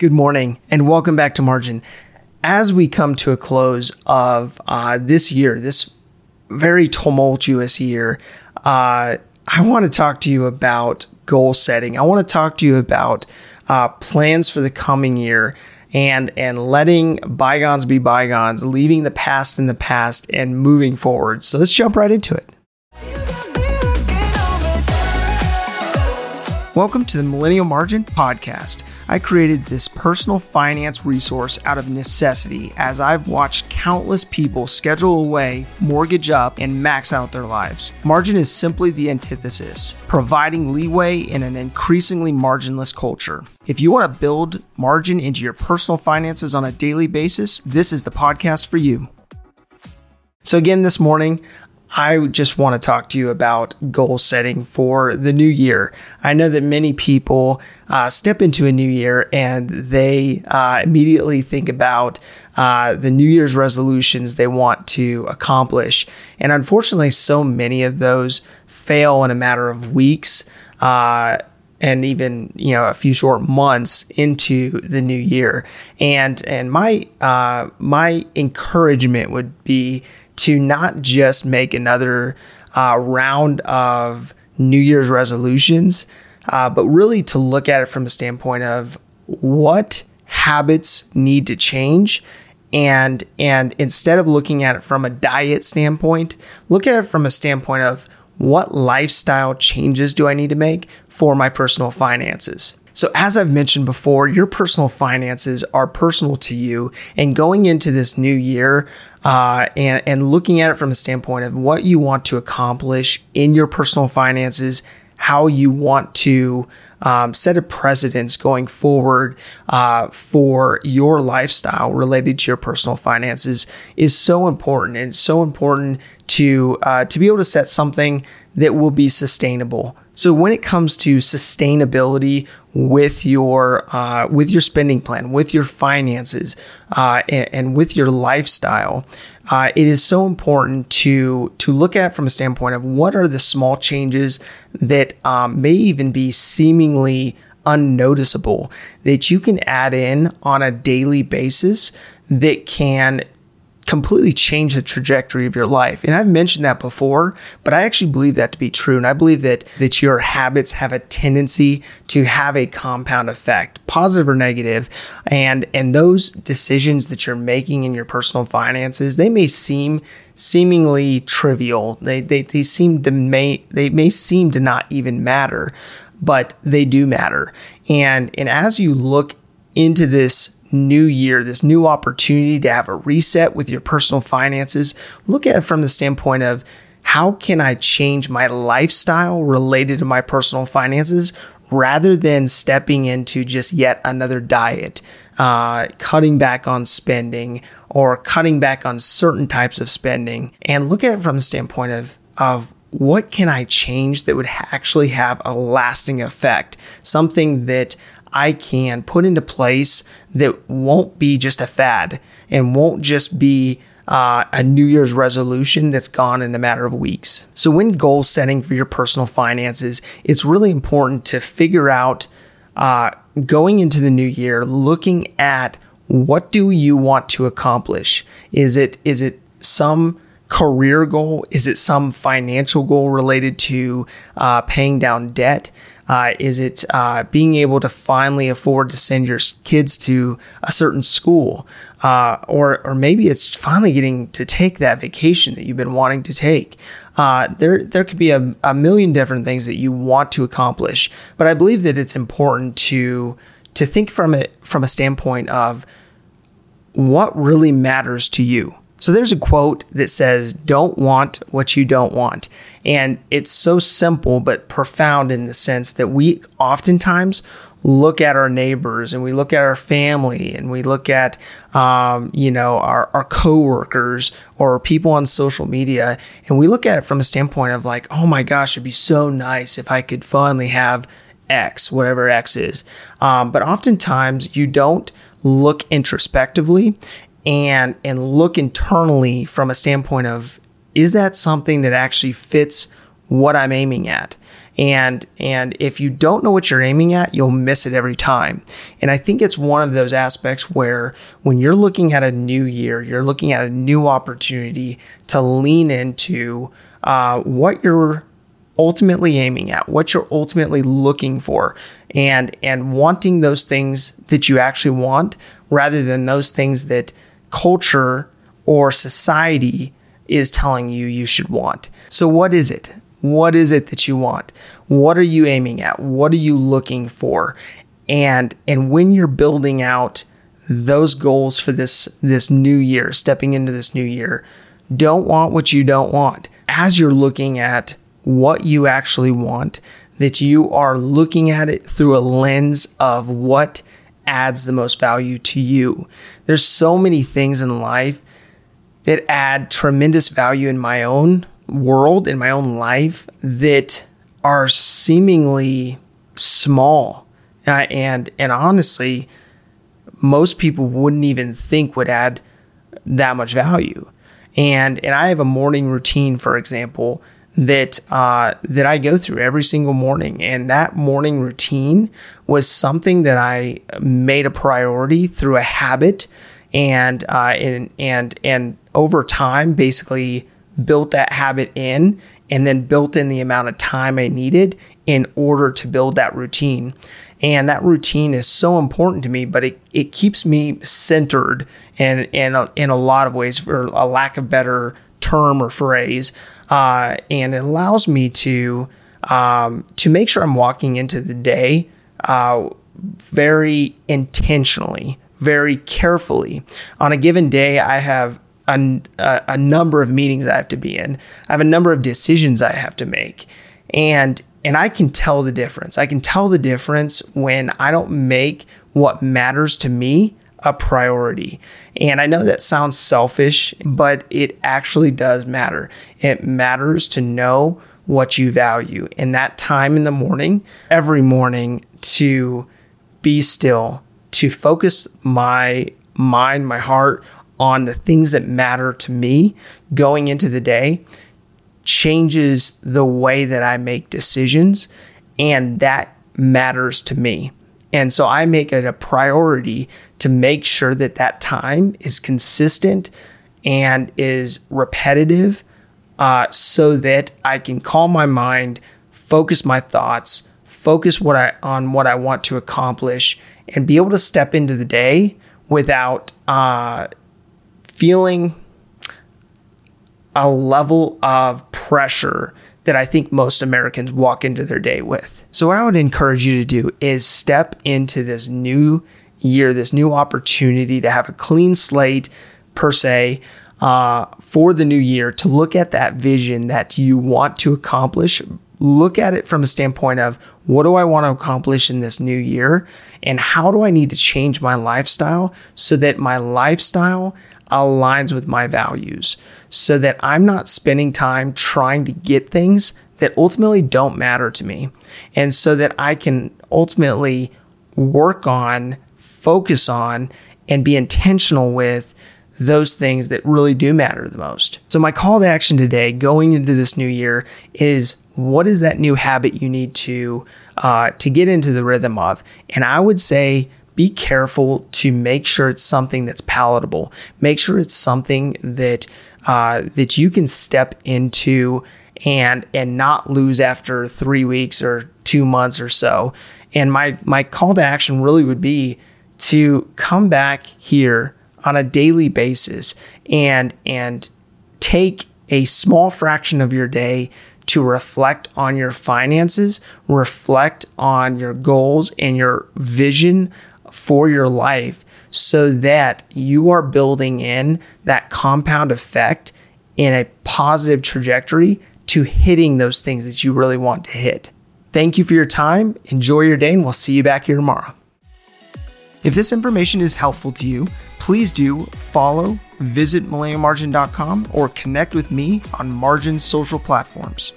Good morning and welcome back to Margin. As we come to a close of uh, this year, this very tumultuous year, uh, I want to talk to you about goal setting. I want to talk to you about uh, plans for the coming year and and letting bygones be bygones, leaving the past in the past and moving forward. So let's jump right into it. Welcome to the Millennial Margin Podcast. I created this personal finance resource out of necessity as I've watched countless people schedule away, mortgage up, and max out their lives. Margin is simply the antithesis, providing leeway in an increasingly marginless culture. If you want to build margin into your personal finances on a daily basis, this is the podcast for you. So, again, this morning, I just want to talk to you about goal setting for the new year. I know that many people uh, step into a new year and they uh, immediately think about uh, the New Year's resolutions they want to accomplish. And unfortunately, so many of those fail in a matter of weeks uh, and even you know a few short months into the new year. And and my uh, my encouragement would be to not just make another uh, round of New Year's resolutions, uh, but really to look at it from a standpoint of what habits need to change and and instead of looking at it from a diet standpoint look at it from a standpoint of what lifestyle changes do i need to make for my personal finances so, as I've mentioned before, your personal finances are personal to you. And going into this new year uh, and, and looking at it from a standpoint of what you want to accomplish in your personal finances, how you want to um, set of precedents going forward uh, for your lifestyle related to your personal finances is so important. And so important to uh, to be able to set something that will be sustainable. So when it comes to sustainability with your uh, with your spending plan, with your finances, uh, and, and, with your lifestyle, uh, it is so important to to look at from a standpoint of what are the small changes that um, may even be seemingly unnoticeable that you can add in on a daily basis that can completely change the trajectory of your life. And I've mentioned that before, but I actually believe that to be true. And I believe that that your habits have a tendency to have a compound effect, positive or negative. And and those decisions that you're making in your personal finances, they may seem seemingly trivial. They they, they seem to may they may seem to not even matter, but they do matter. And and as you look into this new year, this new opportunity to have a reset with your personal finances, look at it from the standpoint of how can I change my lifestyle related to my personal finances rather than stepping into just yet another diet, uh, cutting back on spending or cutting back on certain types of spending, and look at it from the standpoint of, of what can I change that would actually have a lasting effect? Something that I can put into place that won't be just a fad and won't just be uh, a New Year's resolution that's gone in a matter of weeks. So, when goal setting for your personal finances, it's really important to figure out uh, going into the new year, looking at what do you want to accomplish? Is it is it some career goal? Is it some financial goal related to uh, paying down debt? Uh, is it uh, being able to finally afford to send your kids to a certain school? Uh, or, or maybe it's finally getting to take that vacation that you've been wanting to take. Uh, there, there could be a, a million different things that you want to accomplish, but I believe that it's important to to think from it from a standpoint of what really matters to you. So there's a quote that says, Don't want what you don't want. And it's so simple but profound in the sense that we oftentimes look at our neighbors and we look at our family and we look at um, you know our, our coworkers or people on social media and we look at it from a standpoint of like oh my gosh it'd be so nice if i could finally have x whatever x is um, but oftentimes you don't look introspectively and and look internally from a standpoint of is that something that actually fits what I'm aiming at? And and if you don't know what you're aiming at, you'll miss it every time. And I think it's one of those aspects where when you're looking at a new year, you're looking at a new opportunity to lean into uh, what you're ultimately aiming at, what you're ultimately looking for, and and wanting those things that you actually want rather than those things that culture or society is telling you you should want. So what is it? What is it that you want? What are you aiming at? What are you looking for? And and when you're building out those goals for this this new year, stepping into this new year, don't want what you don't want. As you're looking at what you actually want, that you are looking at it through a lens of what adds the most value to you. There's so many things in life that add tremendous value in my own world, in my own life, that are seemingly small. Uh, and and honestly, most people wouldn't even think would add that much value. And and I have a morning routine, for example, that uh, that I go through every single morning, and that morning routine was something that I made a priority through a habit, and uh, and and and over time, basically built that habit in, and then built in the amount of time I needed in order to build that routine. And that routine is so important to me, but it, it keeps me centered and in, in, in a lot of ways, for a lack of better term or phrase uh, and it allows me to um, to make sure I'm walking into the day uh, very intentionally, very carefully. On a given day, I have a, a, number of meetings I have to be in. I have a number of decisions I have to make, and and I can tell the difference. I can tell the difference when I don't make what matters to me a priority. And I know that sounds selfish, but it actually does matter. It matters to know what you value in that time in the morning, every morning, to be still, to focus my mind, my heart on the things that matter to me going into the day changes the way that I make decisions. And that matters to me. And so I make it a priority to make sure that that time is consistent and is repetitive uh, so that I can calm my mind, focus my thoughts, focus what I on what I want to accomplish, and be able to step into the day without uh, feeling a level of pressure that I think most Americans walk into their day with. So, what I would encourage you to do is step into this new year, this new opportunity to have a clean slate, per se, uh, for the new year, to look at that vision that you want to accomplish. Look at it from a standpoint of what do I want to accomplish in this new year? And how do I need to change my lifestyle so that my lifestyle aligns with my values so that I'm not spending time trying to get things that ultimately don't matter to me. And so that I can ultimately work on, focus on, and be intentional with those things that really do matter the most. So, my call to action today going into this new year is what is that new habit you need to uh, to get into the rhythm of? And I would say be careful to make sure it's something that's palatable. Make sure it's something that uh, that you can step into and and not lose after three weeks or two months or so. And my my call to action really would be to come back here on a daily basis and and take a small fraction of your day to reflect on your finances, reflect on your goals and your vision for your life so that you are building in that compound effect in a positive trajectory to hitting those things that you really want to hit. Thank you for your time. Enjoy your day, and we'll see you back here tomorrow. If this information is helpful to you, please do follow, visit millennialmargin.com, or connect with me on Margin's social platforms.